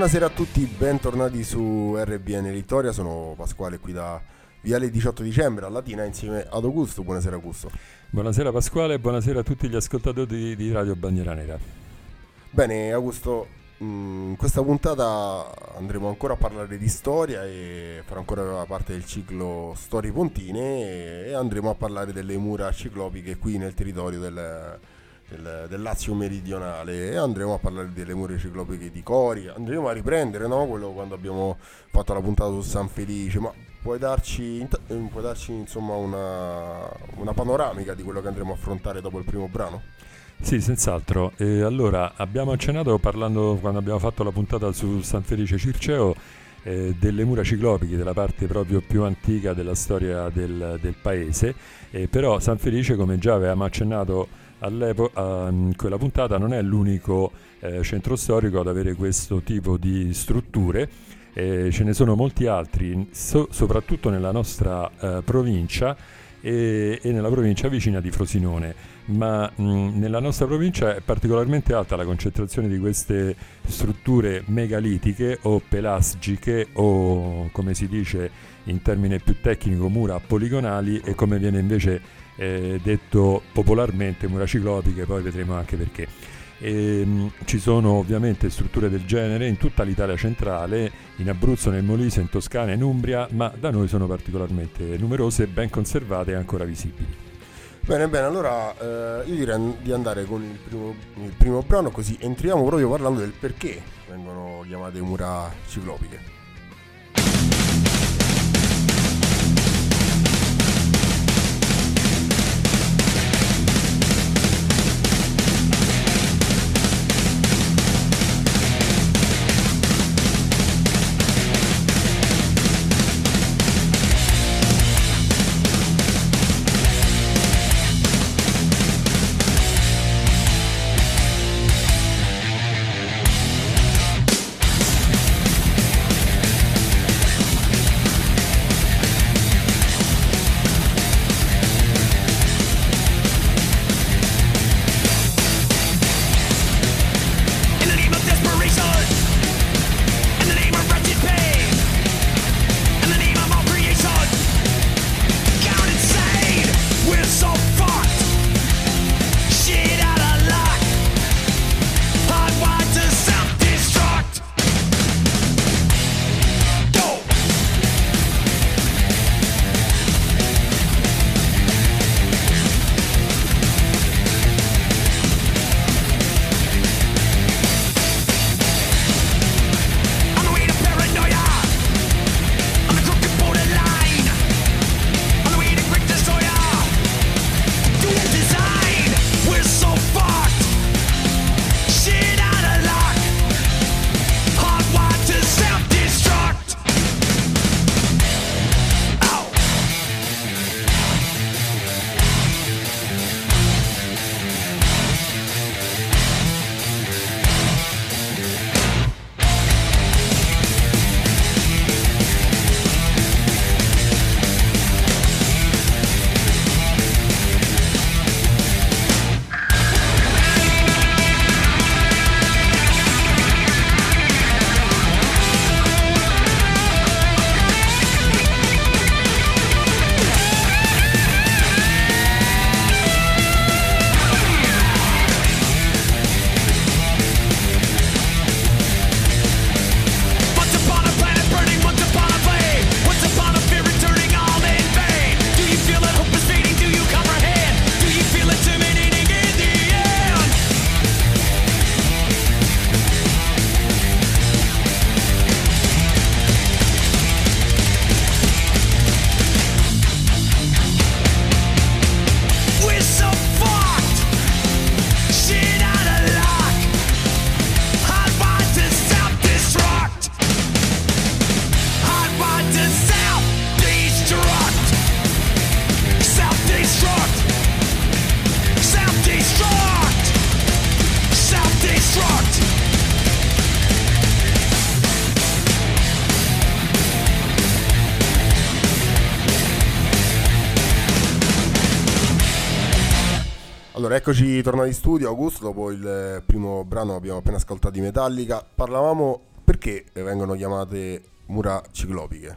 Buonasera a tutti, bentornati su RBN Vittoria, sono Pasquale qui da Viale 18 dicembre a Latina insieme ad Augusto. Buonasera Augusto. Buonasera Pasquale e buonasera a tutti gli ascoltatori di Radio Bandiera Nera. Bene Augusto, in questa puntata andremo ancora a parlare di storia e farà ancora parte del ciclo Storie Pontine e andremo a parlare delle mura ciclopiche qui nel territorio del, del, del Lazio meridionale e andremo a parlare delle mura ciclopiche di Cori, andremo a riprendere no? quello quando abbiamo fatto la puntata su San Felice, ma puoi darci, puoi darci insomma una, una panoramica di quello che andremo a affrontare dopo il primo brano? Sì, senz'altro. E allora, abbiamo accennato parlando quando abbiamo fatto la puntata su San Felice Circeo eh, delle mura ciclopiche, della parte proprio più antica della storia del, del paese, eh, però San Felice, come già avevamo accennato all'epoca, in quella puntata, non è l'unico eh, centro storico ad avere questo tipo di strutture. Eh, ce ne sono molti altri, so, soprattutto nella nostra eh, provincia e, e, nella provincia vicina di Frosinone ma mh, nella nostra provincia è particolarmente alta la concentrazione di queste strutture megalitiche o pelasgiche o come si dice in termine più tecnico mura poligonali e come viene invece eh, detto popolarmente mura ciclopiche, poi vedremo anche perché. E, mh, ci sono ovviamente strutture del genere in tutta l'Italia centrale, in Abruzzo, nel Molise, in Toscana, in Umbria, ma da noi sono particolarmente numerose, ben conservate e ancora visibili. Bene, bene, allora eh, io direi di andare con il primo, il primo brano così entriamo proprio parlando del perché vengono chiamate mura ciclopiche. Eccoci tornati in studio, Augusto, dopo il primo brano abbiamo appena ascoltato di Metallica. Parlavamo perché vengono chiamate mura ciclopiche?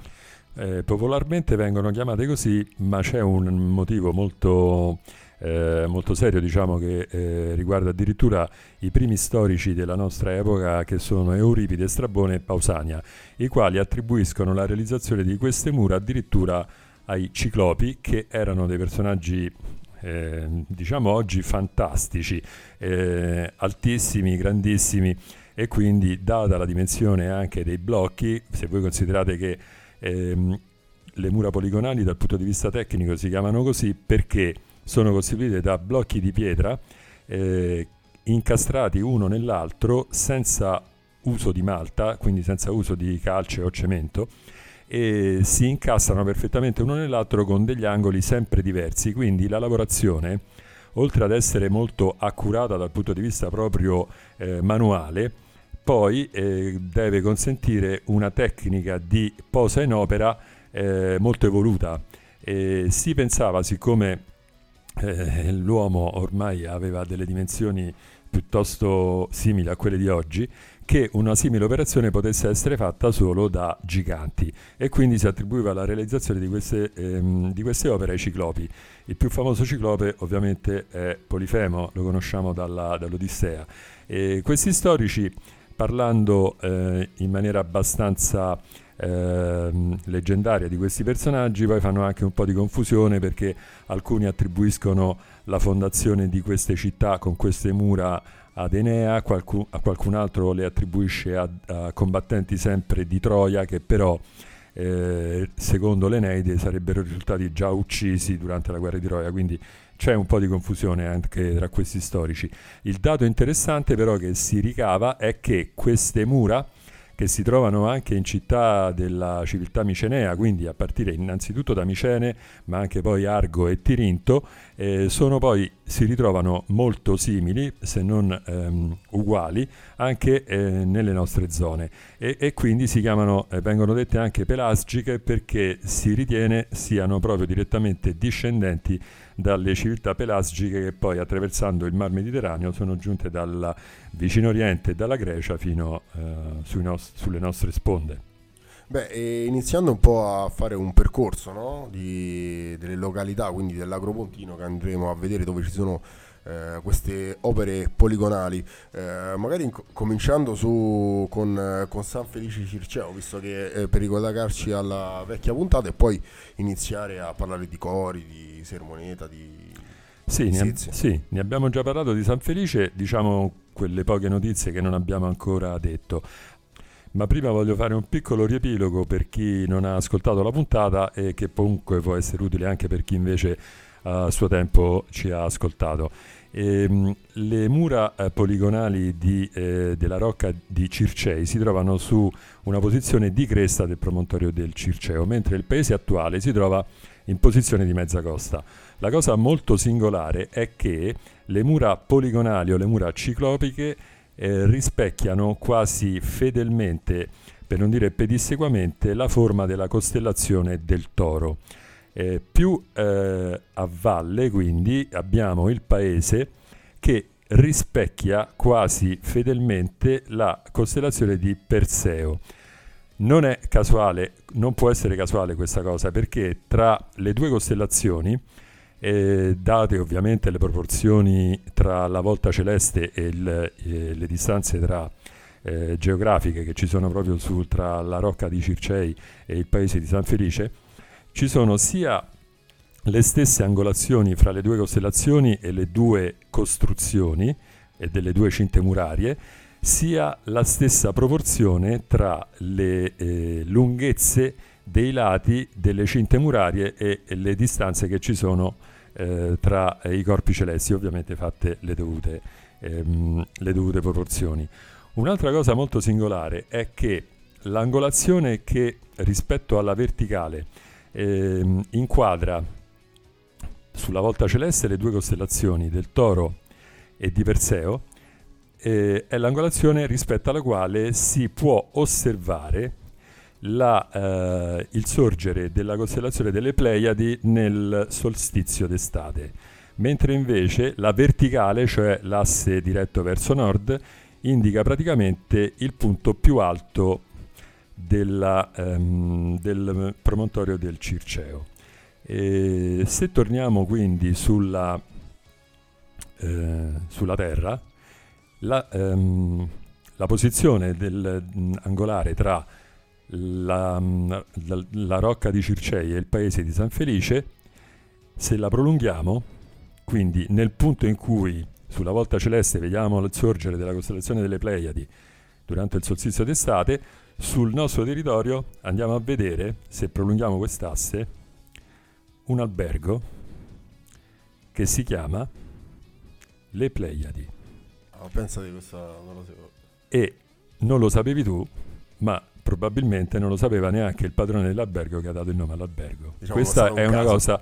Eh, popolarmente vengono chiamate così, ma c'è un motivo molto, eh, molto serio, diciamo, che eh, riguarda addirittura i primi storici della nostra epoca, che sono Euripide, Strabone e Pausania, i quali attribuiscono la realizzazione di queste mura addirittura ai ciclopi, che erano dei personaggi eh, diciamo oggi fantastici, eh, altissimi, grandissimi e quindi data la dimensione anche dei blocchi, se voi considerate che ehm, le mura poligonali dal punto di vista tecnico si chiamano così perché sono costituite da blocchi di pietra eh, incastrati uno nell'altro senza uso di malta, quindi senza uso di calce o cemento e si incastrano perfettamente uno nell'altro con degli angoli sempre diversi, quindi la lavorazione, oltre ad essere molto accurata dal punto di vista proprio eh, manuale, poi eh, deve consentire una tecnica di posa in opera eh, molto evoluta. E si pensava, siccome eh, l'uomo ormai aveva delle dimensioni piuttosto simili a quelle di oggi, che una simile operazione potesse essere fatta solo da giganti e quindi si attribuiva la realizzazione di queste, ehm, di queste opere ai ciclopi. Il più famoso ciclope ovviamente è Polifemo, lo conosciamo dalla, dall'Odissea. E questi storici, parlando eh, in maniera abbastanza eh, leggendaria di questi personaggi, poi fanno anche un po' di confusione perché alcuni attribuiscono la fondazione di queste città con queste mura ad Enea, qualcun, a qualcun altro le attribuisce a, a, combattenti sempre di Troia che però eh, secondo l'Eneide sarebbero risultati già uccisi durante la guerra di Troia, quindi c'è un po' di confusione anche tra questi storici. Il dato interessante però che si ricava è che queste mura che si trovano anche in città della civiltà micenea, quindi a partire innanzitutto da Micene, ma anche poi Argo e Tirinto, eh, sono poi, si ritrovano molto simili, se non ehm, uguali, anche eh, nelle nostre zone. E, e quindi chiamano, eh, vengono dette anche pelasgiche perché si ritiene siano proprio direttamente discendenti dalle civiltà pelasgiche che poi attraversando il mar Mediterraneo sono giunte dal vicino oriente e dalla Grecia fino eh, nost- sulle nostre sponde. Beh, iniziando un po' a fare un percorso no? di, delle località, quindi dell'Agropontino che andremo a vedere dove ci sono eh, queste opere poligonali, eh, magari inc- cominciando su, con, con, San Felice Circeo, visto che per ricollegarci alla vecchia puntata e poi iniziare a parlare di cori, di sermoneta, di... Sì ne, sì, ne abbiamo già parlato di San Felice, diciamo quelle poche notizie che non abbiamo ancora detto. Ma prima voglio fare un piccolo riepilogo per chi non ha ascoltato la puntata e che comunque può essere utile anche per chi invece a suo tempo ci ha ascoltato. E, ehm, le mura eh, poligonali di, eh, della rocca di Circei si trovano su una posizione di cresta del promontorio del Circeo, mentre il paese attuale si trova in posizione di mezza costa. La cosa molto singolare è che le mura poligonali o le mura ciclopiche eh, rispecchiano quasi fedelmente, per non dire pedissequamente, la forma della costellazione del toro. Eh, più eh, a valle, quindi, abbiamo il paese che rispecchia quasi fedelmente la costellazione di Perseo. Non è casuale, non può essere casuale questa cosa, perché tra le due costellazioni, eh, date ovviamente le proporzioni tra la volta celeste e il, eh, le distanze tra, eh, geografiche che ci sono proprio su, tra la rocca di Circei e il paese di San Felice, ci sono sia le stesse angolazioni fra le due costellazioni e le due costruzioni e delle due cinte murarie, sia la stessa proporzione tra le eh, lunghezze dei lati delle cinte murarie e, e le distanze che ci sono eh, tra i corpi celesti, ovviamente fatte le dovute, ehm, le dovute proporzioni. Un'altra cosa molto singolare è che l'angolazione che rispetto alla verticale ehm, inquadra sulla volta celeste le due costellazioni del Toro e di Perseo eh, è l'angolazione rispetto alla quale si può osservare la, eh, il sorgere della costellazione delle Pleiadi nel solstizio d'estate, mentre invece la verticale, cioè l'asse diretto verso nord, indica praticamente il punto più alto della, um, del promontorio del Circeo. E se torniamo quindi sulla, eh, sulla Terra, la, um, la posizione del, um, angolare tra la, la, la, rocca di Circei e il paese di San Felice, se la prolunghiamo, quindi nel punto in cui sulla volta celeste vediamo il sorgere della costellazione delle Pleiadi durante il solstizio d'estate, sul nostro territorio andiamo a vedere, se prolunghiamo quest'asse, un albergo che si chiama Le Pleiadi. Oh, pensa di questa, non lo sapevo. E non lo sapevi tu, ma probabilmente non lo sapeva neanche il padrone dell'albergo che ha dato il nome all'albergo. Diciamo Questa è un una cosa,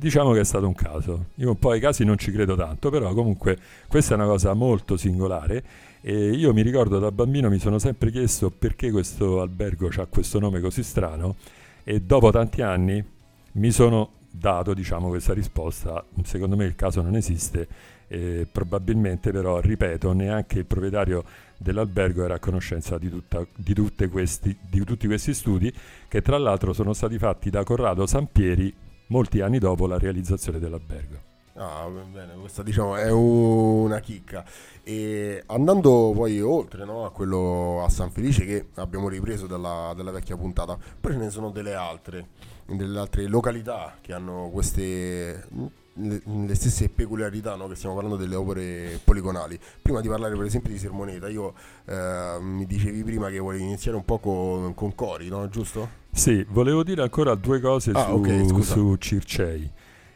diciamo che è stato un caso. Io un po' ai casi non ci credo tanto, però comunque questa è una cosa molto singolare e io mi ricordo da bambino mi sono sempre chiesto perché questo albergo ha questo nome così strano e dopo tanti anni mi sono dato diciamo, questa risposta. Secondo me il caso non esiste e probabilmente però, ripeto, neanche il proprietario dell'albergo era a conoscenza di, tutta, di, questi, di tutti questi studi che tra l'altro sono stati fatti da Corrado Sampieri molti anni dopo la realizzazione dell'albergo. Ah, bene, questa diciamo è una chicca. E andando poi oltre no, a quello a San Felice che abbiamo ripreso dalla, dalla, vecchia puntata, poi ce ne sono delle altre, delle altre località che hanno queste le, stesse peculiarità, no? che stiamo parlando delle opere poligonali. Prima di parlare per esempio di Sermoneta, io eh, mi dicevi prima che volevi iniziare un po' con, con Cori, no? giusto? Sì, volevo dire ancora due cose ah, su, okay, su, Circei.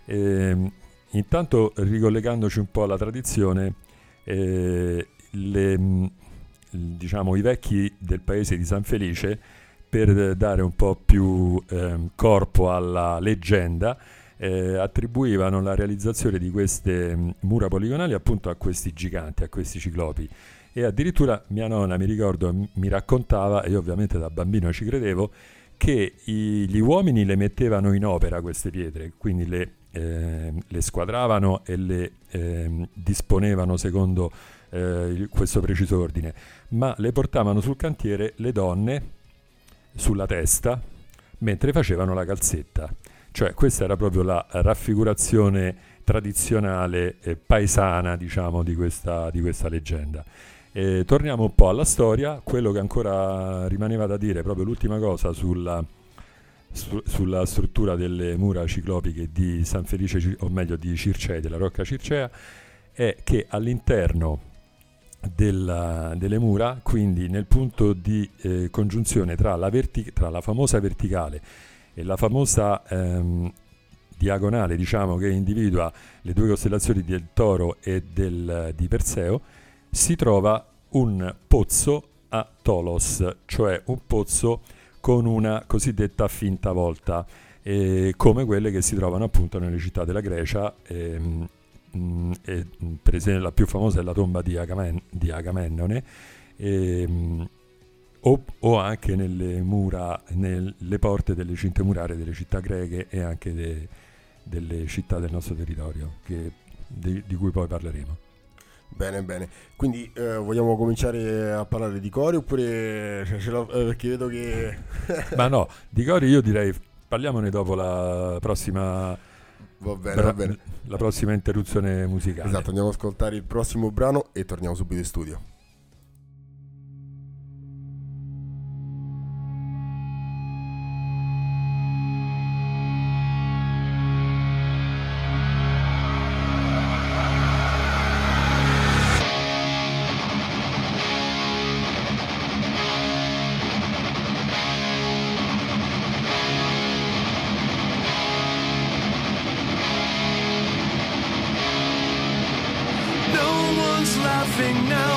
Eh, intanto ricollegandoci un po' alla tradizione, eh, le, diciamo, i vecchi del paese di San Felice, per dare un po' più ehm, corpo alla leggenda, eh, attribuivano la realizzazione di queste mh, mura poligonali appunto a questi giganti, a questi ciclopi. E addirittura mia nonna, mi ricordo, mi raccontava, e io ovviamente da bambino ci credevo, che i, gli uomini le mettevano in opera queste pietre, quindi le, eh, le squadravano e le eh, disponevano secondo eh, questo preciso ordine, ma le portavano sul cantiere le donne sulla testa mentre facevano la calzetta. Cioè questa era proprio la raffigurazione tradizionale e paesana, diciamo, di questa, di questa leggenda. E torniamo un po' alla storia, quello che ancora rimaneva da dire, proprio l'ultima cosa sulla, su, sulla struttura delle mura ciclopiche di San Felice, o meglio di Circei, della Rocca Circea, è che all'interno della, delle mura, quindi nel punto di eh, congiunzione tra la, vertic- tra la famosa verticale e la famosa ehm, diagonale diciamo, che individua le due costellazioni del Toro e del, di Perseo, si trova un pozzo a Tolos, cioè un pozzo con una cosiddetta finta volta, eh, come quelle che si trovano appunto nelle città della Grecia. Ehm, mm, e, per esempio la più famosa è la tomba di, Agamen- di Agamennone. E, ehm, o, o, anche nelle mura, nelle porte delle cinte murarie delle città greche e anche de, delle città del nostro territorio, che, di, di cui poi parleremo. Bene, bene. Quindi eh, vogliamo cominciare a parlare di Cori oppure cioè, eh, perché vedo che... Ma no, di Cori io direi parliamone dopo la prossima... Va bene, bra- va bene. La prossima interruzione musicale. Esatto, andiamo ad ascoltare il prossimo brano e torniamo subito in studio. laughing now.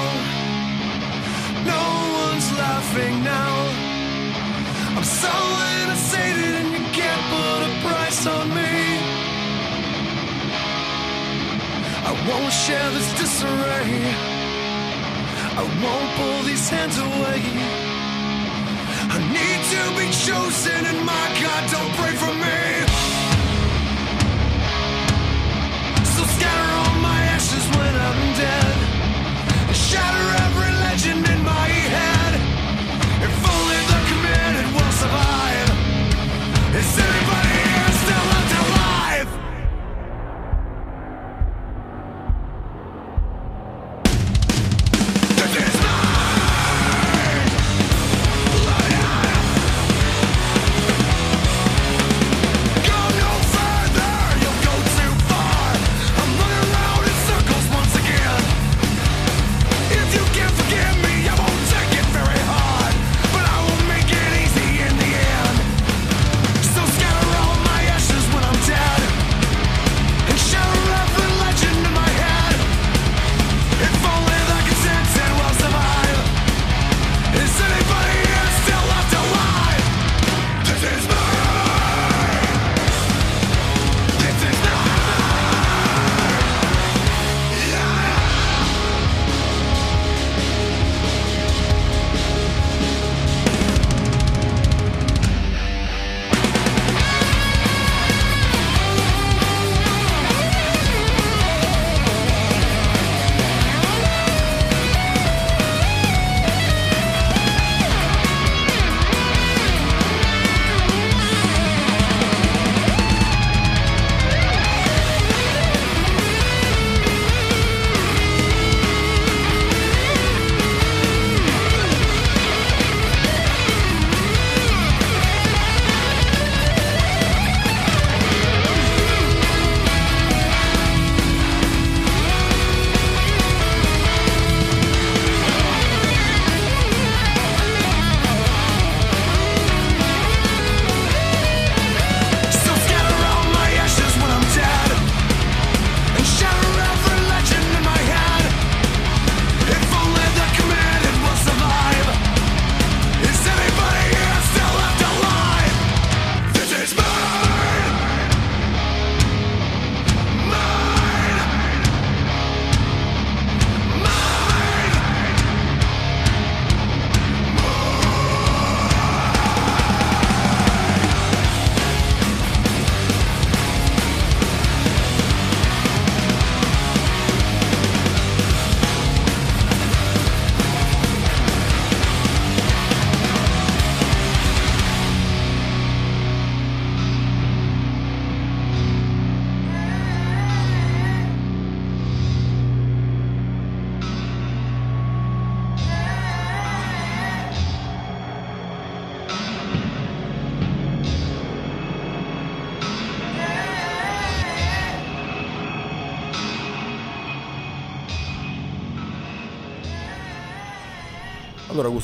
No one's laughing now. I'm so innocent and you can't put a price on me. I won't share this disarray. I won't pull these hands away. I need to be chosen, and my God, don't pray for me.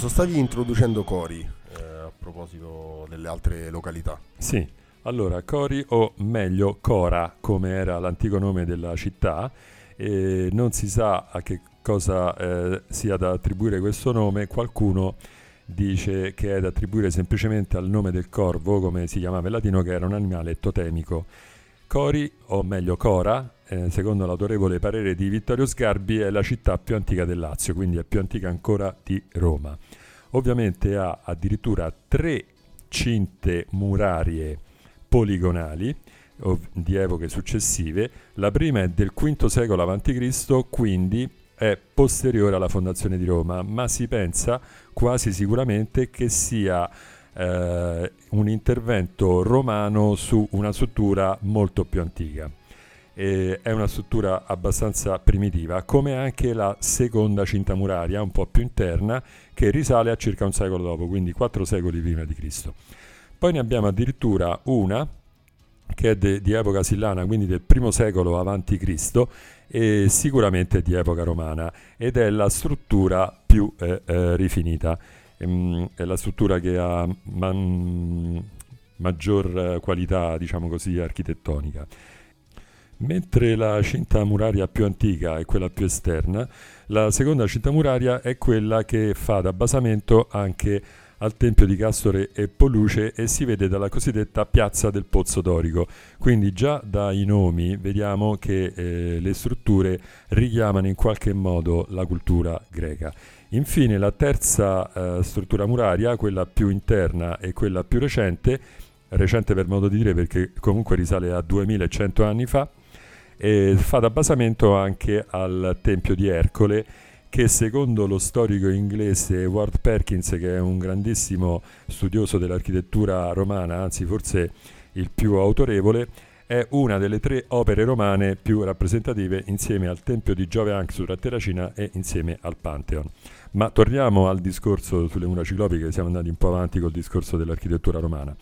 Augusto, stavi introducendo Cori eh, a proposito delle altre località. Sì, allora Cori, o meglio Cora, come era l'antico nome della città, e non si sa a che cosa eh, sia da attribuire questo nome, qualcuno dice che è da attribuire semplicemente al nome del corvo, come si chiamava in latino, che era un animale totemico. Cori, o meglio Cora, eh, secondo l'autorevole parere di Vittorio Sgarbi, è la città più antica del Lazio, quindi è più antica ancora di Roma. Ovviamente ha addirittura tre cinte murarie poligonali di epoche successive. La prima è del V secolo a.C., quindi è posteriore alla fondazione di Roma, ma si pensa quasi sicuramente che sia eh, un intervento romano su una struttura molto più antica. E è una struttura abbastanza primitiva, come anche la seconda cinta muraria, un po' più interna, che risale a circa un secolo dopo, quindi quattro secoli prima di Cristo. Poi ne abbiamo addirittura una che è de, di epoca sillana, quindi del primo secolo avanti Cristo, e sicuramente di epoca romana, ed è la struttura più eh, eh, rifinita, ehm, è la struttura che ha man, maggior qualità, diciamo così, architettonica. Mentre la cinta muraria più antica è quella più esterna, la seconda cinta muraria è quella che fa da basamento anche al tempio di Castore e Polluce e si vede dalla cosiddetta piazza del Pozzo Dorico. Quindi già dai nomi vediamo che eh, le strutture richiamano in qualche modo la cultura greca. Infine la terza eh, struttura muraria, quella più interna e quella più recente, recente per modo di dire perché comunque risale a 2100 anni fa, fa da basamento anche al Tempio di Ercole che secondo lo storico inglese Ward Perkins, che è un grandissimo studioso dell'architettura romana, anzi forse il più autorevole, è una delle tre opere romane più rappresentative insieme al Tempio di Giove Anxur a Terracina e insieme al Pantheon. Ma torniamo al discorso sulle mura ciclopiche, siamo andati un po' avanti col discorso dell'architettura romana.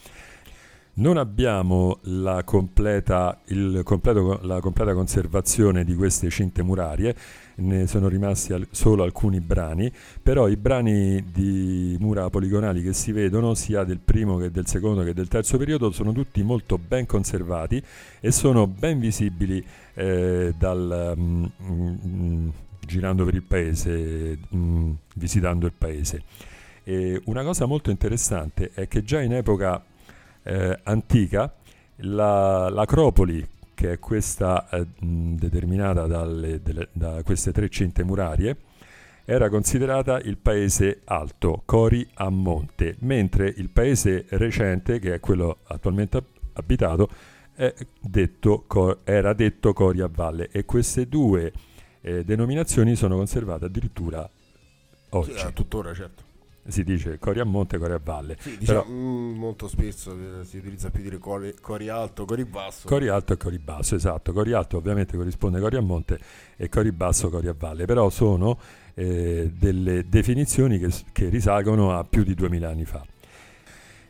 Non abbiamo la completa, completo, la completa, conservazione di queste cinte murarie, ne sono rimasti al, solo alcuni brani, però i brani di mura poligonali che si vedono sia del primo che del secondo che del terzo periodo sono tutti molto ben conservati e sono ben visibili eh, dal, mm, mm, girando per il paese, mm, visitando il paese. E una cosa molto interessante è che già in epoca eh, antica, la, l'acropoli, che è questa eh, determinata dalle, delle, da queste tre cinte murarie, era considerata il paese alto, Cori a monte, mentre il paese recente, che è quello attualmente abitato, detto, era detto Cori a valle e queste due eh, denominazioni sono conservate addirittura oggi. Sì, tuttora, certo si dice cori a monte, cori a valle. Sì, diciamo, Però, mm, molto spesso eh, si utilizza più dire cori, cori, alto, cori basso. Cori alto e cori basso, esatto. Cori alto ovviamente corrisponde a cori a monte e cori basso, cori a valle. Però sono eh, delle definizioni che, che risalgono a più di 2000 anni fa.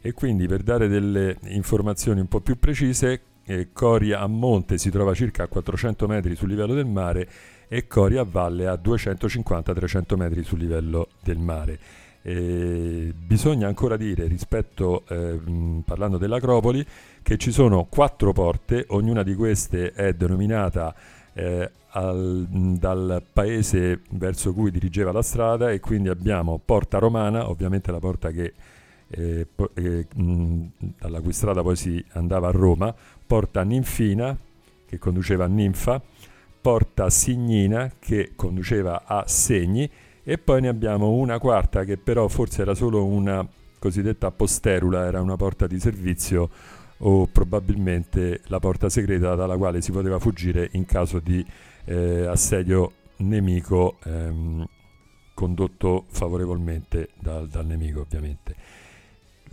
E quindi per dare delle informazioni un po' più precise, eh, Coria a monte si trova circa a 400 metri sul livello del mare e Coria a valle a 250-300 metri sul livello del mare. Eh, bisogna ancora dire, rispetto, eh, parlando dell'Acropoli, che ci sono quattro porte, ognuna di queste è denominata eh, al, dal paese verso cui dirigeva la strada e quindi abbiamo Porta Romana, ovviamente la porta che, eh, po- eh, dalla cui strada poi si andava a Roma, Porta Ninfina che conduceva a Ninfa, Porta Signina che conduceva a Segni e poi ne abbiamo una quarta che però forse era solo una cosiddetta posterula, era una porta di servizio o probabilmente la porta segreta dalla quale si poteva fuggire in caso di eh, assedio nemico ehm, condotto favorevolmente dal, dal, nemico ovviamente.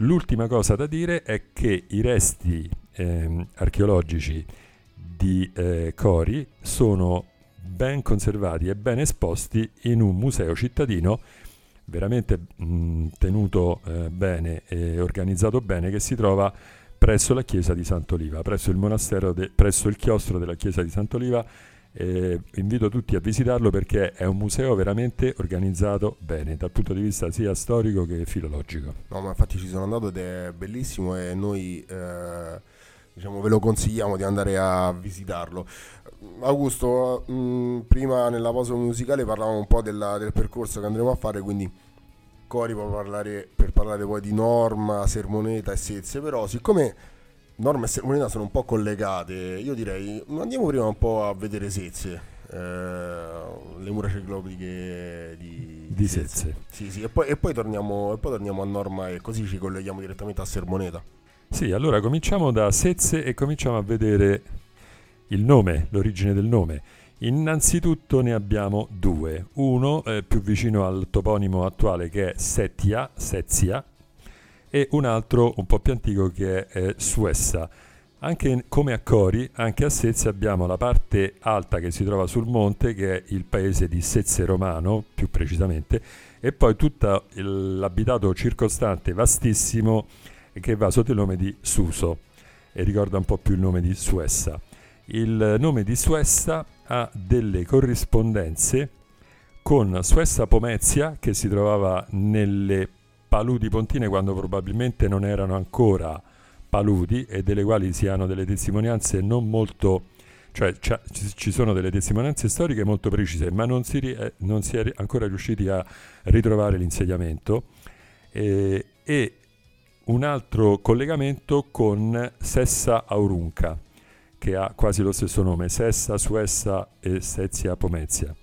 L'ultima cosa da dire è che i resti ehm, archeologici di eh, Cori sono ben conservati e ben esposti in un museo cittadino veramente mh, tenuto eh, bene e organizzato bene che si trova presso la chiesa di Sant'Oliva, presso il monastero, de, presso il chiostro della chiesa di Sant'Oliva Eh, invito tutti a visitarlo perché è un museo veramente organizzato bene dal punto di vista sia storico che filologico. No, ma infatti ci sono andato ed è bellissimo e noi eh, diciamo, ve lo consigliamo di andare a visitarlo. Augusto, mh, mm, prima nella pausa musicale parlavamo un po' della, del percorso che andremo a fare, quindi Cori può parlare, per parlare poi di Norma, Sermoneta e Sezze, però siccome Norma e Sermoneta sono un po' collegate, io direi andiamo prima un po' a vedere Sezze, eh, le mura ciclopiche di, di Sezze. Sì, sì, e poi, e, poi torniamo, e poi torniamo a Norma e così ci colleghiamo direttamente a Sermoneta. Sì, allora cominciamo da Sezze e cominciamo a vedere il nome, l'origine del nome. Innanzitutto ne abbiamo due, uno eh, più vicino al toponimo attuale che è Setia, Sezia, e un altro un po' più antico che è eh, Suessa. Anche come a Cori, anche a Sezia abbiamo la parte alta che si trova sul monte, che è il paese di Sezze Romano, più precisamente, e poi tutto l'abitato circostante vastissimo che va sotto il nome di Suso e ricorda un po' più il nome di Suessa. Il nome di Suessa ha delle corrispondenze con Suessa Pomezia che si trovava nelle paludi pontine quando probabilmente non erano ancora paludi e delle quali si hanno delle testimonianze non molto cioè ci sono delle testimonianze storiche molto precise ma non si, non si è ancora riusciti a ritrovare l'insediamento e, e un altro collegamento con Sessa Aurunca che ha quasi lo stesso nome, Sessa, Suessa e Sezia Pomezia.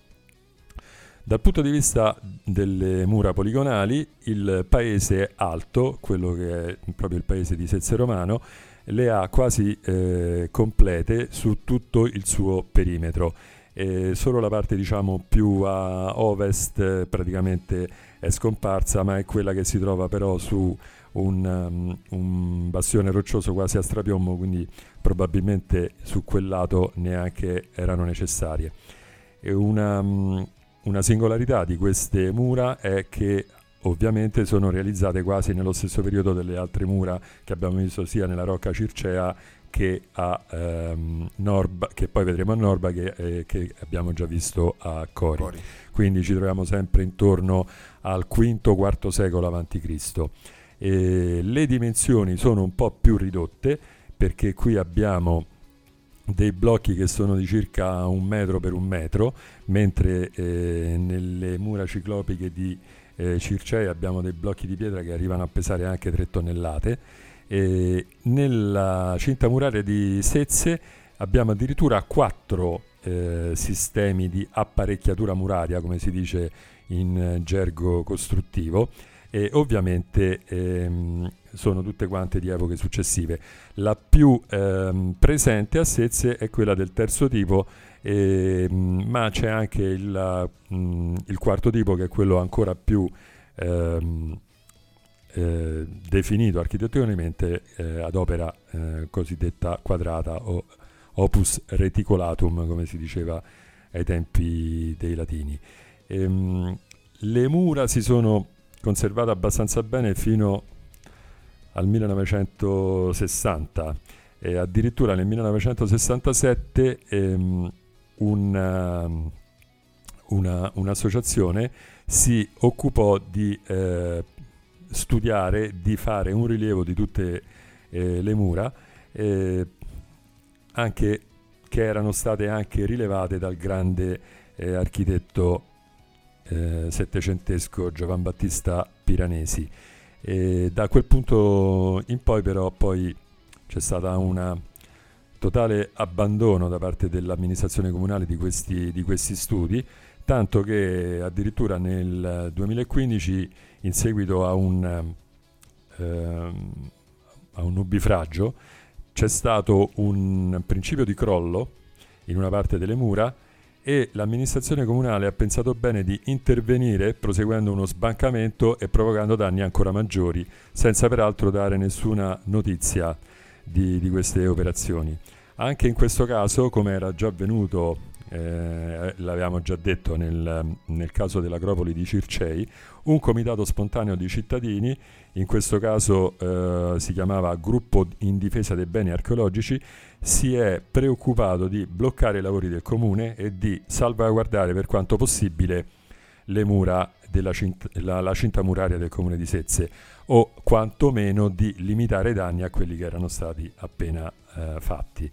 Dal punto di vista delle mura poligonali, il paese alto, quello che è proprio il paese di Sezze Romano, le ha quasi eh, complete su tutto il suo perimetro. E solo la parte diciamo più a ovest eh, praticamente è scomparsa, ma è quella che si trova però su un, um, un bastione roccioso quasi a strapiombo, quindi probabilmente su quel lato neanche erano necessarie. E una, um, una singolarità di queste mura è che ovviamente sono realizzate quasi nello stesso periodo delle altre mura che abbiamo visto sia nella rocca circea che a ehm, Norba, che poi vedremo a Norba che, eh, che abbiamo già visto a Cori. Cori. Quindi ci troviamo sempre intorno al V-IV secolo a.C. E le dimensioni sono un po' più ridotte perché qui abbiamo dei blocchi che sono di circa un metro per un metro, mentre eh, nelle mura ciclopiche di eh, Circei abbiamo dei blocchi di pietra che arrivano a pesare anche 3 tonnellate. E nella cinta muraria di Sezze abbiamo addirittura quattro eh, sistemi di apparecchiatura muraria, come si dice in gergo costruttivo, e ovviamente ehm, sono tutte quante di epoche successive. La più ehm, presente a Sezze è quella del terzo tipo, ehm, ma c'è anche il, mh, mm, il, quarto tipo che è quello ancora più ehm, eh, definito architettonicamente eh, ad opera eh, cosiddetta quadrata o opus reticolatum, come si diceva ai tempi dei latini. Ehm, le mura si sono conservata abbastanza bene fino al 1960 e addirittura nel 1967 ehm, una, una, un'associazione si occupò di eh, studiare, di fare un rilievo di tutte eh, le mura eh, anche, che erano state anche rilevate dal grande eh, architetto eh, settecentesco Giovan Battista Piranesi. E da quel punto in poi però poi c'è stato un totale abbandono da parte dell'amministrazione comunale di questi, di questi studi, tanto che addirittura nel 2015 in seguito a un, ehm, a un nubifragio c'è stato un principio di crollo in una parte delle mura e l'amministrazione comunale ha pensato bene di intervenire proseguendo uno sbancamento e provocando danni ancora maggiori, senza peraltro dare nessuna notizia di, di queste operazioni. Anche in questo caso, come era già avvenuto eh, l'avevamo già detto nel, nel, caso dell'Acropoli di Circei, un comitato spontaneo di cittadini, in questo caso eh, si chiamava Gruppo in difesa dei beni archeologici, si è preoccupato di bloccare i lavori del comune e di salvaguardare per quanto possibile le mura della cinta, la, la cinta muraria del comune di Sezze o quantomeno di limitare i danni a quelli che erano stati appena eh, fatti.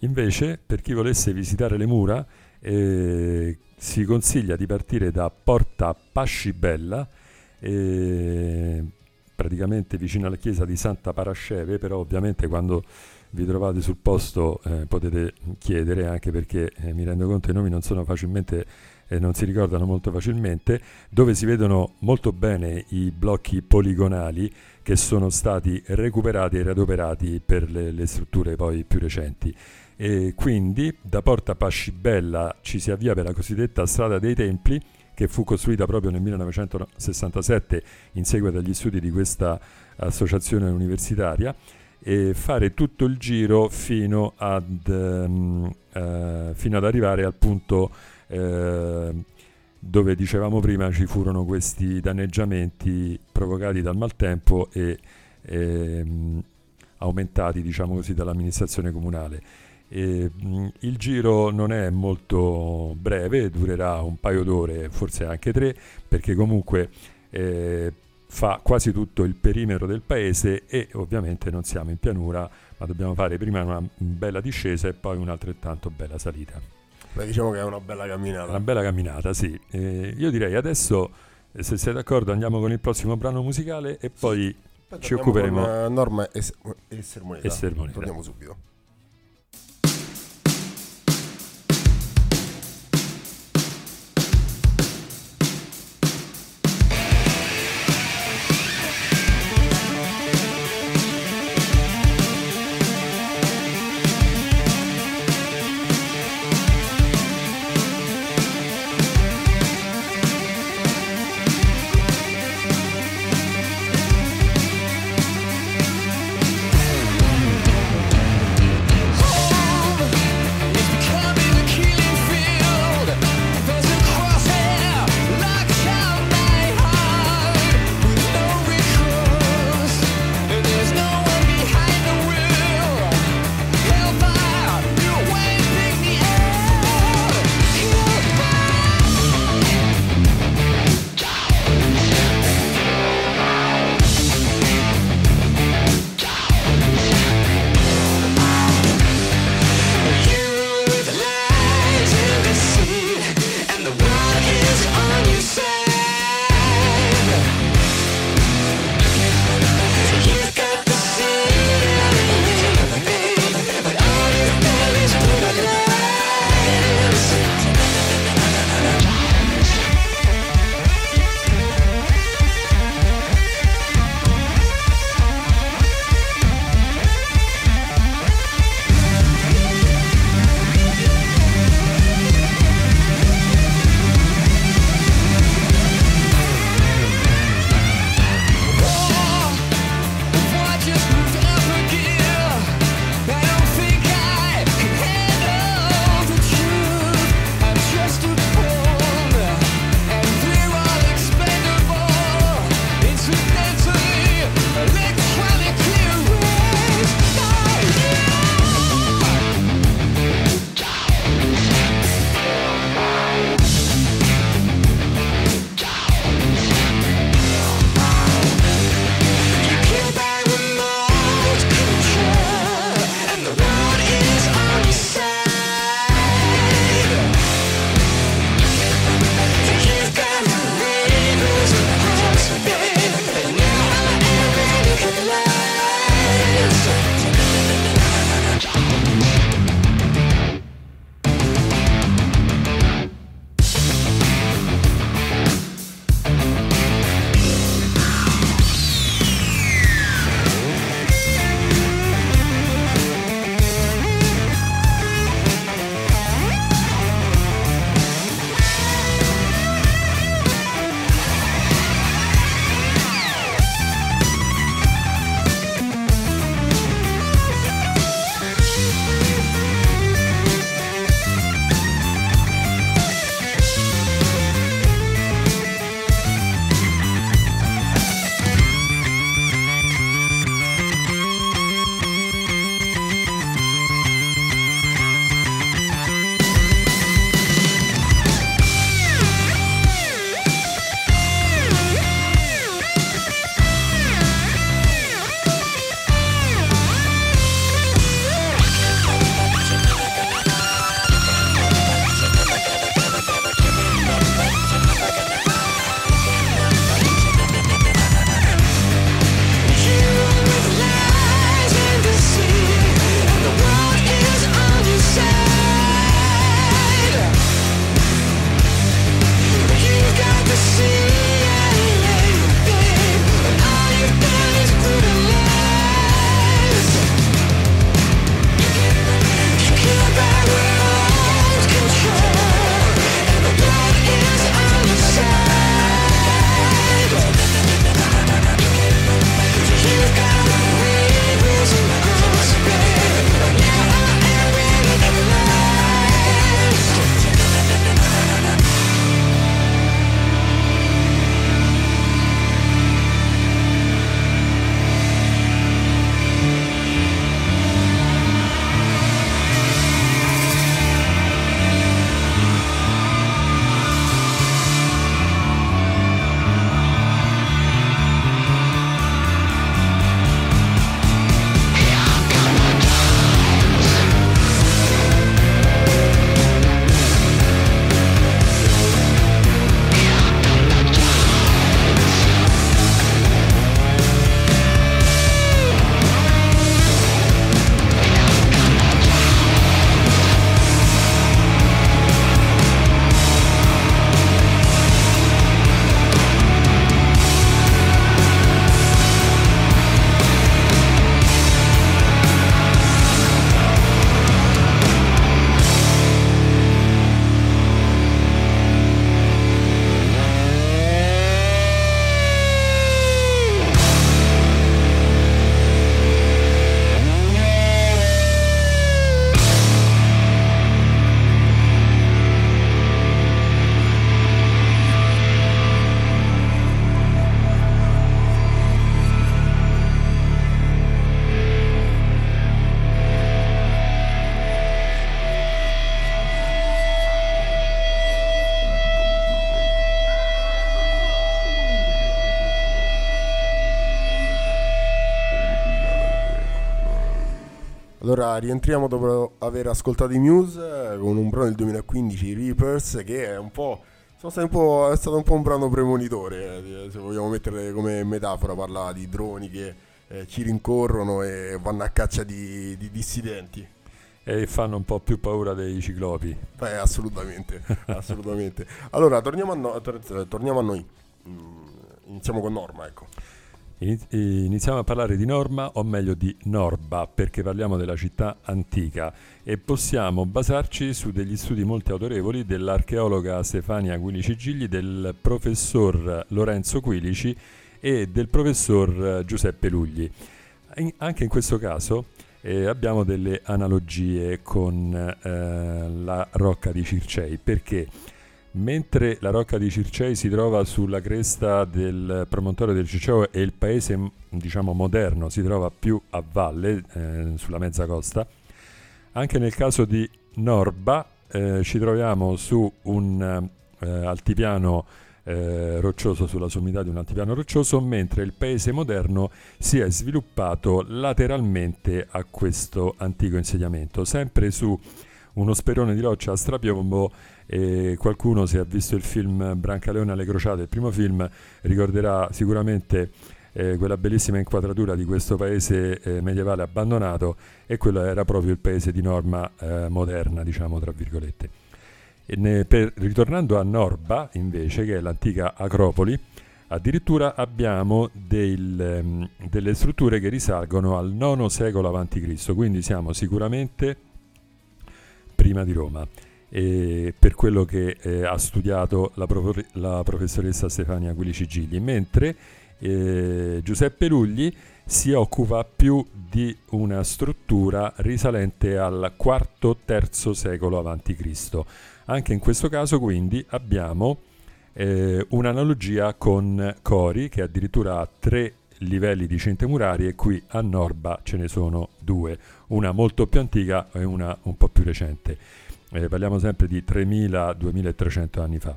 Invece, per chi volesse visitare le mura, eh, si consiglia di partire da Porta Pascibella, eh, praticamente vicino alla chiesa di Santa Parasceve, però ovviamente quando vi trovate sul posto eh, potete chiedere, anche perché eh, mi rendo conto che i nomi non sono facilmente eh, non si ricordano molto facilmente, dove si vedono molto bene i blocchi poligonali che sono stati recuperati e riadoperati per le, le strutture poi più recenti. E quindi da Porta Pascibella ci si avvia per la cosiddetta strada dei Templi, che fu costruita proprio nel 1967 in seguito agli studi di questa associazione universitaria e fare tutto il giro fino ad, um, uh, fino ad arrivare al punto uh, dove dicevamo prima ci furono questi danneggiamenti provocati dal maltempo e, e um, aumentati diciamo così dall'amministrazione comunale. E, mh, il giro non è molto breve, durerà un paio d'ore, forse anche tre, perché comunque eh, fa quasi tutto il perimetro del paese e ovviamente non siamo in pianura, ma dobbiamo fare prima una bella discesa e poi un'altrettanto bella salita. Beh, diciamo che è una bella camminata. Una bella camminata, sì. Eh, io direi adesso, se sei d'accordo, andiamo con il prossimo brano musicale e poi sì. ci occuperemo. Con, uh, Norma e, e Sermoneta. E Sermoneta. Torniamo subito. Rientriamo dopo aver ascoltato i Muse con un brano del 2015, Reapers, che è un po'... Un po', è stato un po' un brano premonitore, eh, se vogliamo mettere come metafora, parla di droni che eh, ci rincorrono e vanno a caccia di, di dissidenti. E fanno un po' più paura dei ciclopi. Beh, assolutamente, assolutamente. Allora, torniamo a, no- torniamo a noi. Mm, iniziamo con Norma, ecco. Iniziamo a parlare di Norma, o meglio di Norba, perché parliamo della città antica e possiamo basarci su degli studi molto autorevoli dell'archeologa Stefania Quilici Gigli, del professor Lorenzo Quilici e del professor Giuseppe Lugli. In, anche in questo caso eh, abbiamo delle analogie con eh, la rocca di Circei, perché Mentre la rocca di Circei si trova sulla cresta del promontorio del Circeo e il paese diciamo, moderno si trova più a valle, eh, sulla mezza costa, anche nel caso di Norba eh, ci troviamo su un eh, altipiano eh, roccioso, sulla sommità di un altipiano roccioso, mentre il paese moderno si è sviluppato lateralmente a questo antico insediamento, sempre su uno sperone di roccia a strapiombo e qualcuno se ha visto il film Brancaleone alle crociate, il primo film, ricorderà sicuramente eh, quella bellissima inquadratura di questo paese eh, medievale abbandonato e quello era proprio il paese di norma eh, moderna, diciamo tra virgolette. Ne, per, ritornando a Norba, invece, che è l'antica Acropoli, addirittura abbiamo del, um, delle strutture che risalgono al IX secolo a.C., quindi siamo sicuramente prima di Roma eh, per quello che eh, ha studiato la, prof- la, professoressa Stefania Gulicigigli, mentre eh, Giuseppe Lugli si occupa più di una struttura risalente al IV-III secolo a.C. Anche in questo caso quindi abbiamo eh, un'analogia con Cori che addirittura ha tre livelli di cinta murarie e qui a Norba ce ne sono due, una molto più antica e una un po' più recente eh, parliamo sempre di 3.000-2.300 anni fa.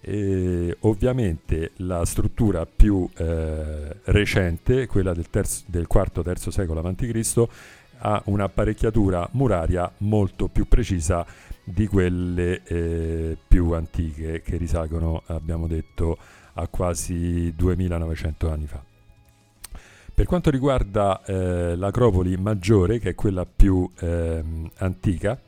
E ovviamente la struttura più eh, recente, quella del, terzo, del IV-III secolo a.C., ha un'apparecchiatura muraria molto più precisa di quelle eh, più antiche che risalgono, abbiamo detto, a quasi 2900 anni fa. Per quanto riguarda eh, l'acropoli maggiore, che è quella più ehm, antica,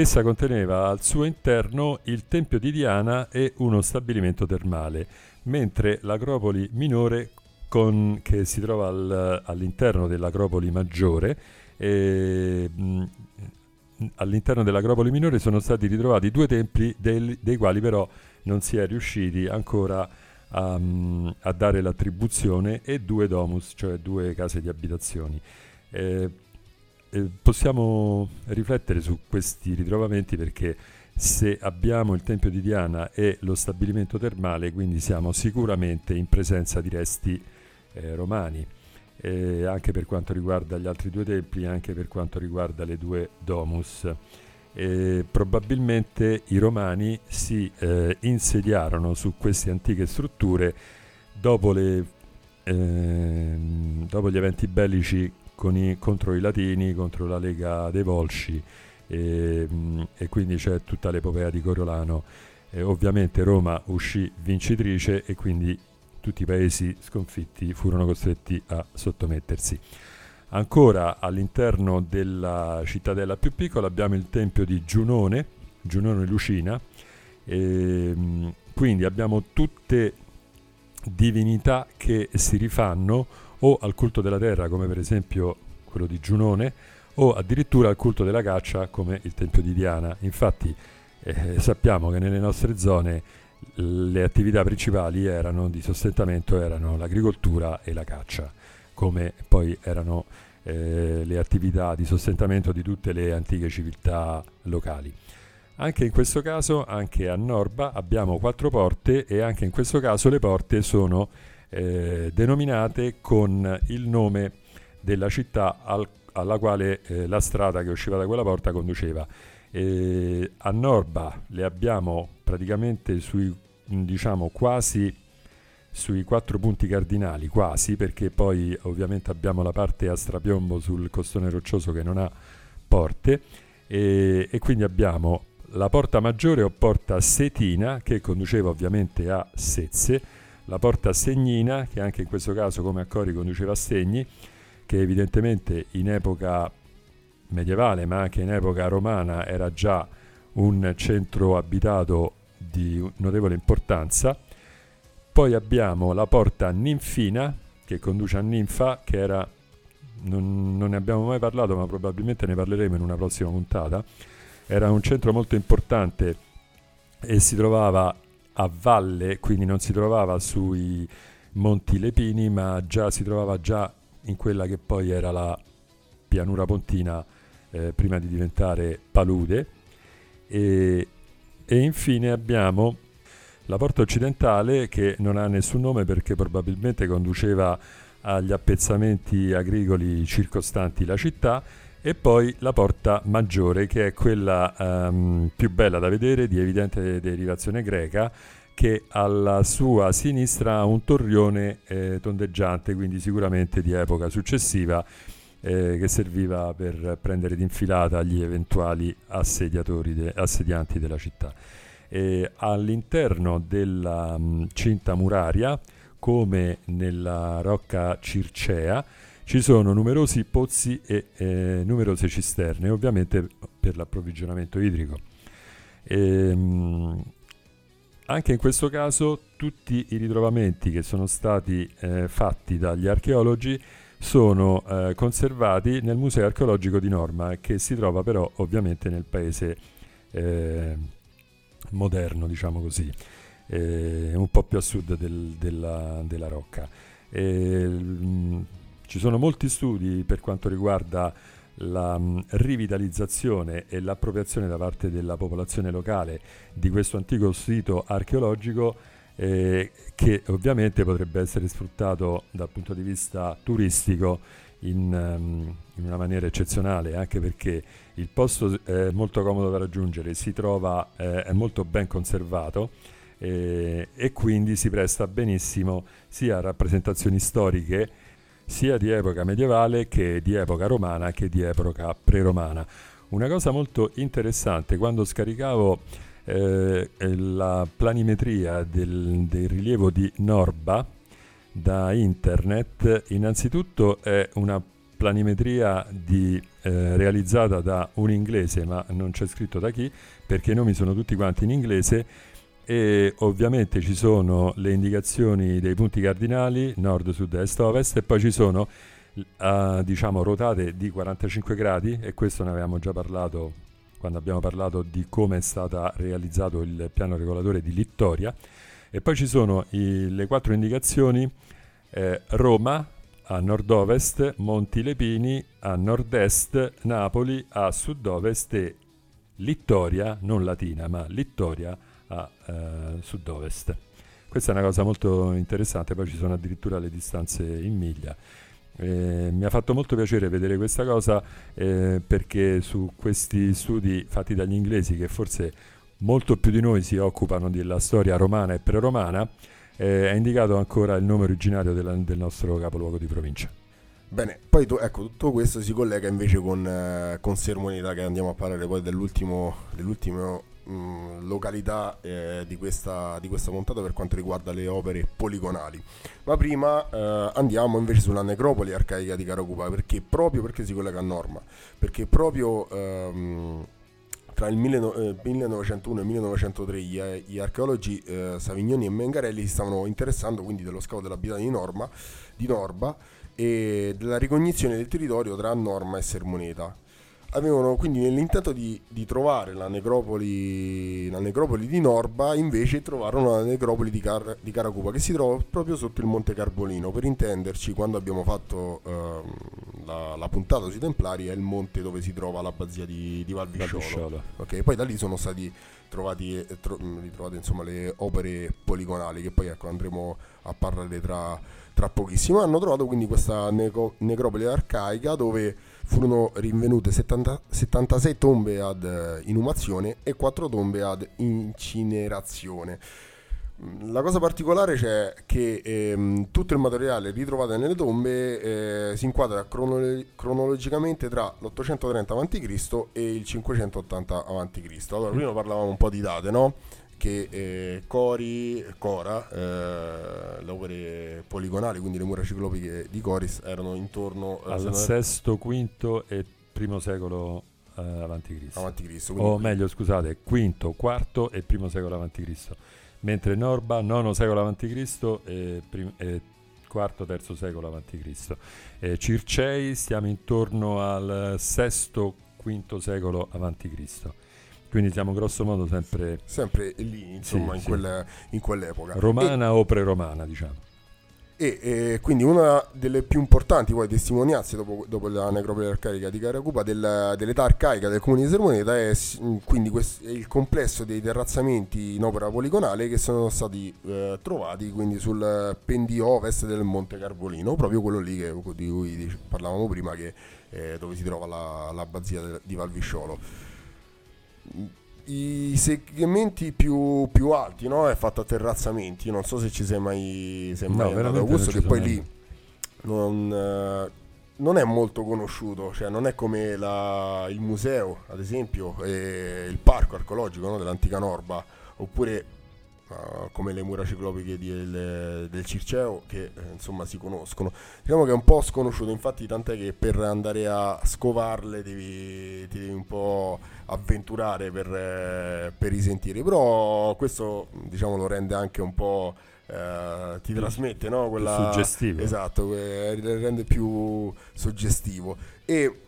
Essa conteneva al suo interno il tempio di Diana e uno stabilimento termale, mentre l'acropoli minore con, che si trova al, all'interno dell'acropoli maggiore e, mh, all'interno dell'acropoli minore sono stati ritrovati due templi del, dei quali però non si è riusciti ancora a, a, dare l'attribuzione e due domus, cioè due case di abitazioni. Eh, eh, possiamo riflettere su questi ritrovamenti perché se abbiamo il Tempio di Diana e lo stabilimento termale, quindi siamo sicuramente in presenza di resti eh, romani, eh, anche per quanto riguarda gli altri due templi, anche per quanto riguarda le due domus. probabilmente i romani si eh, insediarono su queste antiche strutture dopo, le, ehm, dopo gli eventi bellici i, contro i latini, contro la Lega dei Volsci e, e quindi c'è tutta l'epopea di Coriolano. E ovviamente Roma uscì vincitrice e quindi tutti i paesi sconfitti furono costretti a sottomettersi. Ancora all'interno della cittadella più piccola abbiamo il tempio di Giunone, Giunone Lucina, e, quindi abbiamo tutte divinità che si rifanno o al culto della terra come per esempio quello di Giunone o addirittura al culto della caccia come il Tempio di Diana. Infatti eh, sappiamo che nelle nostre zone le attività principali erano, di sostentamento erano l'agricoltura e la caccia, come poi erano eh, le attività di sostentamento di tutte le antiche civiltà locali. Anche in questo caso, anche a Norba, abbiamo quattro porte e anche in questo caso le porte sono eh, denominate con il nome della città al, alla quale eh, la strada che usciva da quella porta conduceva. E a Norba le abbiamo praticamente sui diciamo quasi sui quattro punti cardinali, quasi, perché poi ovviamente abbiamo la parte a strapiombo sul costone roccioso che non ha porte, e, e quindi abbiamo la porta maggiore o porta setina che conduceva ovviamente a Sezze, la porta segnina che anche in questo caso come a Cori conduceva a Segni, che evidentemente in epoca medievale ma anche in epoca romana era già un centro abitato di notevole importanza. Poi abbiamo la porta ninfina che conduce a Ninfa, che era, non, non ne abbiamo mai parlato ma probabilmente ne parleremo in una prossima puntata. Era un centro molto importante e si trovava a valle, quindi non si trovava sui Monti Lepini, ma già si trovava già in quella che poi era la pianura pontina eh, prima di diventare palude. E, e infine abbiamo la porta occidentale che non ha nessun nome perché probabilmente conduceva agli appezzamenti agricoli circostanti la città e poi la porta maggiore che è quella um, più bella da vedere di evidente derivazione greca che alla sua sinistra ha un torrione eh, tondeggiante quindi sicuramente di epoca successiva eh, che serviva per prendere d'infilata gli eventuali de- assedianti della città. E all'interno della mh, cinta muraria come nella rocca circea ci sono numerosi pozzi e eh, numerose cisterne, ovviamente per l'approvvigionamento idrico. E, mh, anche in questo caso tutti i ritrovamenti che sono stati eh, fatti dagli archeologi sono eh, conservati nel Museo archeologico di Norma, che si trova però ovviamente nel paese eh, moderno, diciamo così, eh, un po' più a sud del, della, della, Rocca. Mh, ci sono molti studi per quanto riguarda la mh, rivitalizzazione e l'appropriazione da parte della popolazione locale di questo antico sito archeologico eh, che ovviamente potrebbe essere sfruttato dal punto di vista turistico in, um, in, una maniera eccezionale, anche perché il posto è molto comodo da raggiungere, si trova, eh, è molto ben conservato eh, e quindi si presta benissimo sia a rappresentazioni storiche sia di epoca medievale che di epoca romana che di epoca pre-romana. Una cosa molto interessante, quando scaricavo eh, la planimetria del, del, rilievo di Norba da internet, innanzitutto è una planimetria di, eh, realizzata da un inglese, ma non c'è scritto da chi, perché i nomi sono tutti quanti in inglese e ovviamente ci sono le indicazioni dei punti cardinali nord, sud, est, ovest e poi ci sono uh, diciamo rotate di 45 gradi e questo ne avevamo già parlato quando abbiamo parlato di come è stato realizzato il piano regolatore di Littoria. E poi ci sono i, le quattro indicazioni eh, Roma a nord-ovest, Monti Lepini a nord-est, Napoli a sud-ovest e Littoria, non Latina ma Littoria a eh, sud-ovest. Questa è una cosa molto interessante, poi ci sono addirittura le distanze in miglia. Eh, mi ha fatto molto piacere vedere questa cosa eh, perché su questi studi fatti dagli inglesi che forse molto più di noi si occupano della storia romana e pre-romana, eh, è indicato ancora il nome originario della, del nostro capoluogo di provincia. Bene, poi tu, ecco, tutto questo si collega invece con, eh, con Sermoneta che andiamo a parlare poi dell'ultimo, dell'ultimo località eh, di, questa, di, questa, puntata per quanto riguarda le opere poligonali. Ma prima eh, andiamo invece sulla necropoli arcaica di Caracupa, perché proprio perché si collega a Norma, perché proprio ehm, tra il 1901 e il 1903 gli, gli archeologi eh, Savignoni e Mengarelli si stavano interessando quindi dello scavo dell'abitante di, Norma, di Norba e della ricognizione del territorio tra Norma e Sermoneta avevano quindi nell'intento di, di trovare la necropoli, la necropoli, di Norba, invece trovarono la necropoli di, Car- di, Caracupa che si trova proprio sotto il Monte Carbolino. Per intenderci, quando abbiamo fatto ehm, la, la, puntata sui Templari, è il monte dove si trova l'abbazia di, di Valvisciolo. Okay, poi da lì sono stati trovati, eh, tro- ritrovate insomma, le opere poligonali, che poi ecco, andremo a parlare tra, tra pochissimo. Hanno trovato quindi questa neco- necropoli arcaica dove furono rinvenute 70, 76 tombe ad eh, inumazione e 4 tombe ad incinerazione. La cosa particolare c'è che ehm, tutto il materiale ritrovato nelle tombe eh, si inquadra cronolo- cronologicamente tra l'830 a.C. e il 580 a.C. Allora, prima parlavamo un po' di date, no? Che eh, Cori, Cora, eh, le opere poligonali, quindi le mura ciclopiche di Coris, erano intorno eh, al VI, V e I secolo eh, avanti Cristo. Avanti Cristo o meglio, scusate, V, IV e I secolo avanti Cristo mentre Norba, IX secolo a.C. e, prim- e IV, III secolo a.C. Eh, Circei stiamo intorno al VI, V secolo a.C. Quindi siamo grosso modo sempre... Sempre lì, insomma, sì, in, sì. Quella, in, quell'epoca. Romana e... o pre-romana, diciamo e eh, quindi una delle più importanti poi testimonianze dopo, dopo la necropoli arcaica di Caracupa del, dell'età arcaica del comune di Sermoneta è quindi quest, è il complesso dei terrazzamenti in opera poligonale che sono stati eh, trovati quindi sul pendio ovest del Monte Carbolino, proprio quello lì che, di cui parlavamo prima che, eh, dove si trova la, l'abbazia di Valvisciolo i segmenti più, più alti no? è fatto a terrazzamenti. Non so se ci sei mai, sei mai no, andato a gusto, che poi lì non, eh, non, è molto conosciuto, cioè non è come la, il museo, ad esempio, il parco archeologico no? dell'antica Norba, oppure uh, come le mura ciclopiche del, del Circeo, che eh, insomma si conoscono. Diciamo che è un po' sconosciuto, infatti, tant'è che per andare a scovarle devi, ti devi un po' avventurare per, eh, per i sentieri, però questo diciamo lo rende anche un po'... Uh, ti trasmette no? Quella, suggestivo esatto, eh, rende più suggestivo e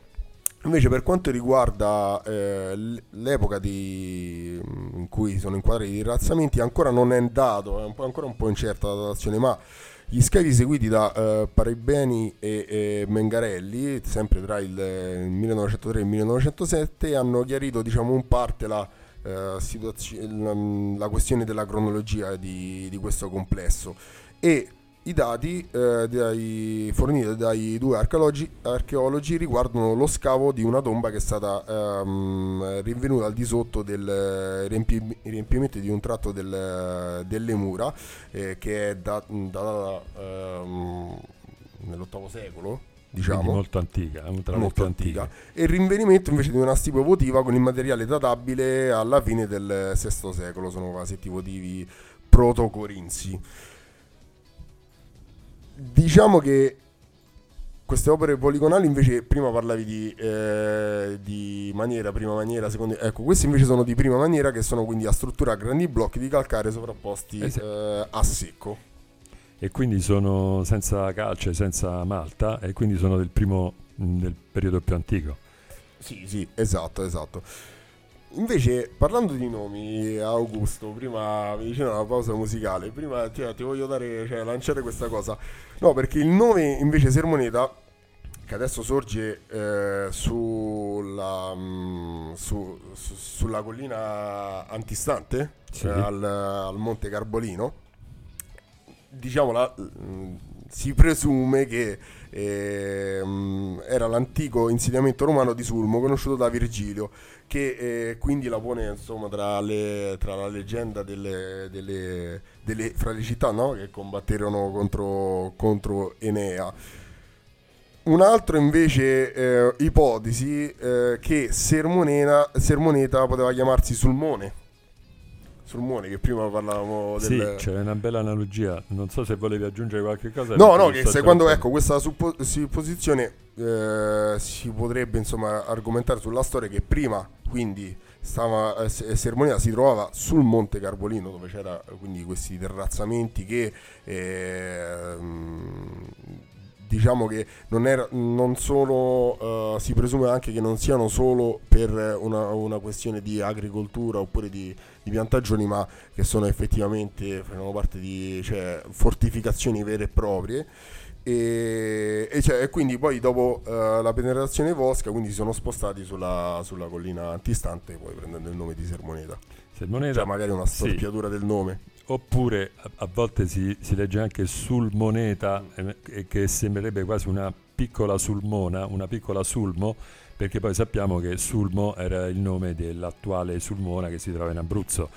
invece per quanto riguarda eh, l'epoca di, in cui sono inquadrati i razzamenti ancora non è dato è un ancora un po' incerta la datazione ma gli scavi seguiti da uh, Paribeni e, e, Mengarelli, sempre tra il, il 1903 e il 1907, hanno chiarito diciamo, in parte la, uh, situazio- la, la, questione della cronologia di, di questo complesso. E i dati eh, dai, forniti dai due archeologi, archeologi, riguardano lo scavo di una tomba che è stata ehm, rinvenuta al di sotto del riempi- riempimento di un tratto del, delle mura eh, che è datata da, ehm, nell'VIII secolo diciamo Quindi molto antica, molto, molto antica. antica. e il rinvenimento invece di una stipe votiva con il materiale databile alla fine del VI secolo sono vasetti votivi proto-corinzi Diciamo che queste opere poligonali invece prima parlavi di, eh, di, maniera, prima maniera, seconda ecco queste invece sono di prima maniera che sono quindi a struttura a grandi blocchi di calcare sovrapposti eh, a secco. E quindi sono senza calce, senza malta e quindi sono del primo del periodo più antico. Sì sì esatto esatto. Invece, parlando di nomi, Augusto, prima mi diceva una pausa musicale, prima ti, ti voglio dare, cioè, lanciare questa cosa. No, perché il nome invece Sermoneta, che adesso sorge eh, sulla, mh, mm, su, su, sulla collina antistante, sì. eh, al, al, Monte Carbolino, diciamo, la, mh, mm, si presume che eh, era l'antico insediamento romano di Sulmo, conosciuto da Virgilio che eh, quindi la pone insomma tra, le, tra la leggenda delle, delle, delle, fra le città no? che combatterono contro, contro Enea. Un altro invece eh, ipotesi eh, che Sermoneta poteva chiamarsi Sulmone. Sulmone che prima parlavamo del... Sì, c'è una bella analogia. Non so se volevi aggiungere qualche cosa. No, no, che secondo ecco, questa supposizione eh, si potrebbe insomma argomentare sulla storia che prima quindi stava, eh, Sermoneta si trovava sul Monte Carbolino dove c'erano quindi questi terrazzamenti che eh, diciamo che non, era, non sono, uh, si presume anche che non siano solo per una, una questione di agricoltura oppure di, di, piantagioni, ma che sono effettivamente, fanno parte di cioè, fortificazioni vere e proprie. E, e, cioè, e, quindi poi dopo uh, la penetrazione Vosca quindi si sono spostati sulla, sulla, collina antistante poi prendendo il nome di Sermoneta Sermoneta cioè magari una storpiatura sì. del nome oppure a, a volte si, si, legge anche sul moneta eh, che sembrerebbe quasi una piccola sulmona una piccola sulmo perché poi sappiamo che Sulmo era il nome dell'attuale Sulmona che si trova in Abruzzo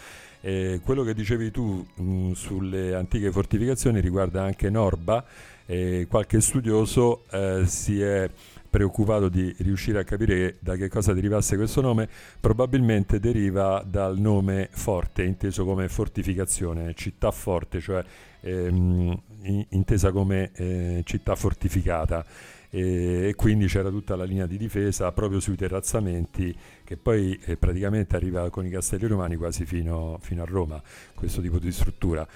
Eh, quello che dicevi tu mh, mm, sulle antiche fortificazioni riguarda anche Norba. Eh, qualche studioso eh, si è preoccupato di riuscire a capire da che cosa derivasse questo nome, probabilmente deriva dal nome forte, inteso come fortificazione, città forte, cioè ehm, intesa come eh, città fortificata. E, quindi c'era tutta la linea di difesa proprio sui terrazzamenti che poi eh, praticamente arriva con i castelli romani quasi fino, fino a Roma, questo tipo di struttura.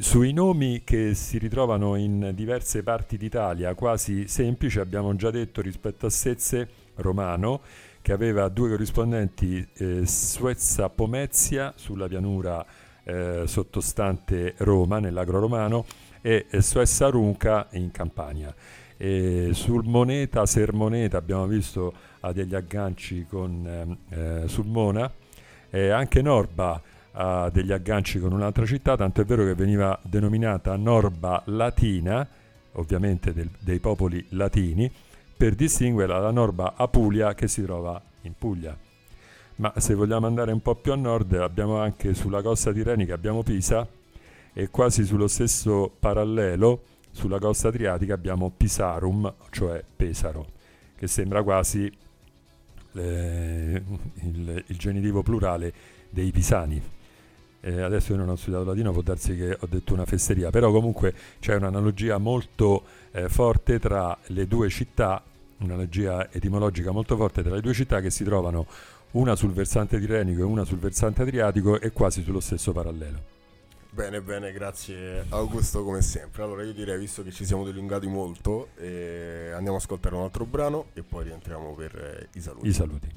Sui nomi che si ritrovano in diverse parti d'Italia, quasi semplici, abbiamo già detto rispetto a Sezze, romano, che aveva due corrispondenti, eh, Suezza Pomezia sulla pianura eh, sottostante Roma, nell'agro romano, e Suessa Runca in Campania. E sul Moneta, Sermoneta, abbiamo visto ha degli agganci con ehm, eh, Sulmona, e anche Norba uh, degli agganci con un'altra città, tanto è vero che veniva denominata Norba Latina, ovviamente del, dei popoli latini, per distinguerla dalla Norba Apulia che si trova in Puglia. Ma se vogliamo andare un po' più a nord abbiamo anche sulla costa tirrenica abbiamo Pisa e quasi sullo stesso parallelo sulla costa adriatica abbiamo Pisarum, cioè Pesaro, che sembra quasi eh, il, il genitivo plurale dei pisani eh, adesso io non ho studiato latino, può darsi che ho detto una fesseria, però comunque c'è un'analogia molto eh, forte tra le due città, un'analogia etimologica molto forte tra le due città che si trovano una sul versante tirrenico e una sul versante adriatico e quasi sullo stesso parallelo. Bene, bene, grazie Augusto come sempre. Allora io direi, visto che ci siamo dilungati molto, eh, andiamo a ascoltare un altro brano e poi rientriamo per eh, i saluti. I saluti.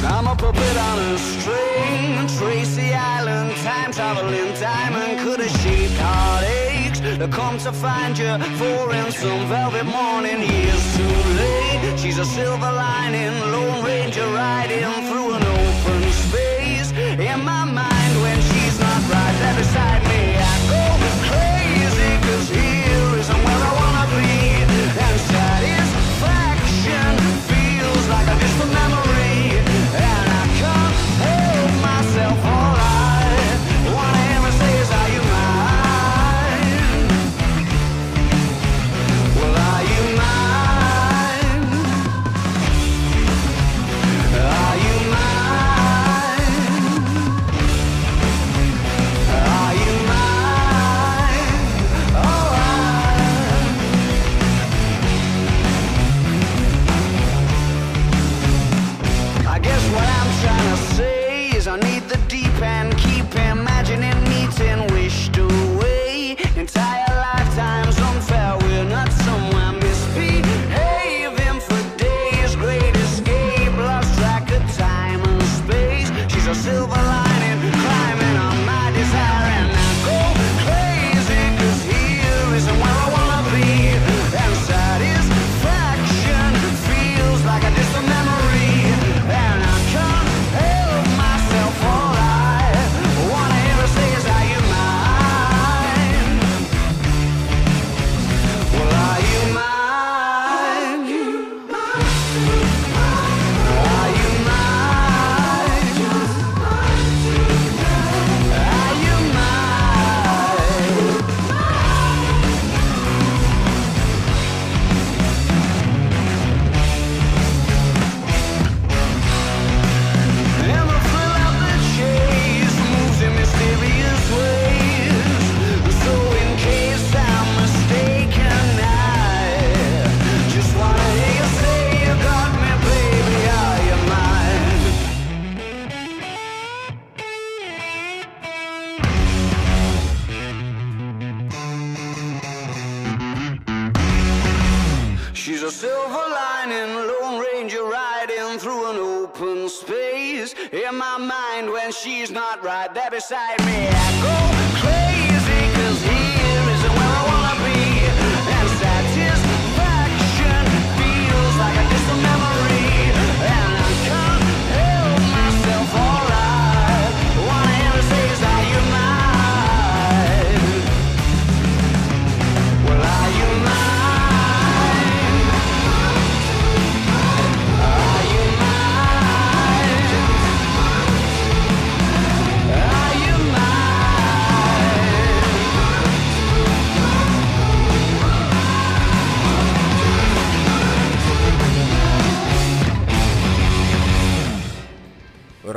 I'm a puppet on a string, Tracy Island, time traveling diamond could have shaped heartaches. To come to find you for in some velvet morning, years too late. She's a silver lining, Lone Ranger riding through an open space. In my mind, when she's not right. There beside in my mind when she's not right there beside me. I go.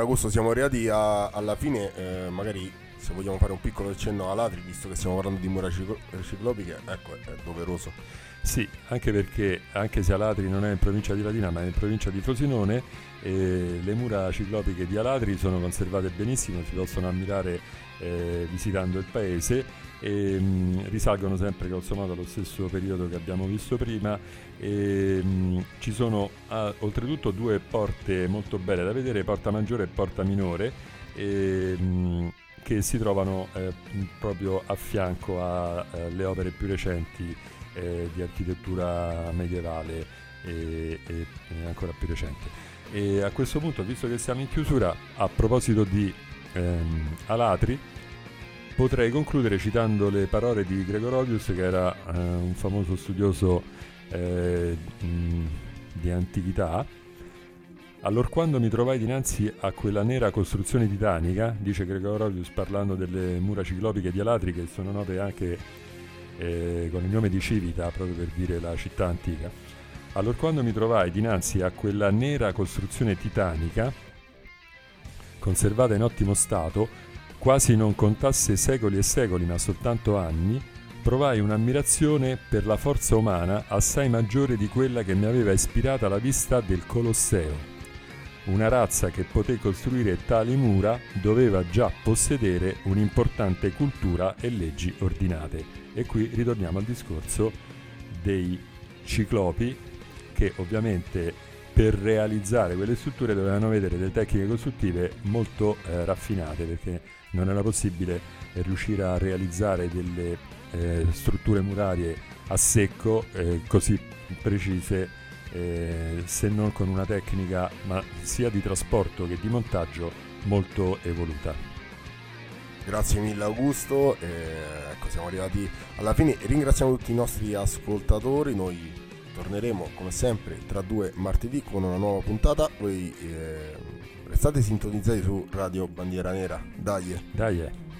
Augusto siamo arrivati a, alla fine, eh, magari se vogliamo fare un piccolo accenno a Latri, visto che stiamo parlando di mura ciclopiche, ecco, è doveroso. Sì, anche perché, anche se Alatri non è in provincia di Latina ma è in provincia di Frosinone, eh, le mura ciclopiche di Alatri sono conservate benissimo, si possono ammirare eh, visitando il paese e mh, mm, risalgono sempre grosso modo allo stesso periodo che abbiamo visto prima e, mh, mm, ci sono ah, oltretutto due porte molto belle da vedere, Porta Maggiore e Porta Minore e, mh, mm, che si trovano eh, proprio a fianco alle eh, opere più recenti eh, di architettura medievale e, e, ancora più recente. E a questo punto, visto che siamo in chiusura, a proposito di ehm, Alatri, potrei concludere citando le parole di Gregorovius, che era eh, un famoso studioso eh, di antichità. Allora quando mi trovai dinanzi a quella nera costruzione titanica, dice Gregorovius parlando delle mura ciclopiche di Alatri, che sono note anche eh, con il nome di Civita, proprio per dire la città antica, allora quando mi trovai dinanzi a quella nera costruzione titanica, conservata in ottimo stato, quasi non contasse secoli e secoli ma soltanto anni, provai un'ammirazione per la forza umana assai maggiore di quella che mi aveva ispirata la vista del Colosseo. Una razza che poté costruire tali mura doveva già possedere un'importante cultura e leggi ordinate. E qui ritorniamo al discorso dei ciclopi che ovviamente per realizzare quelle strutture dovevano avere delle tecniche costruttive molto eh, raffinate perché non era possibile riuscire a realizzare delle eh, strutture murarie a secco eh, così precise eh, se non con una tecnica ma sia di trasporto che di montaggio molto evoluta. Grazie mille Augusto, eh, ecco siamo arrivati alla fine, ringraziamo tutti i nostri ascoltatori, noi torneremo come sempre tra due martedì con una nuova puntata, voi eh, restate sintonizzati su Radio Bandiera Nera, dai! Dai!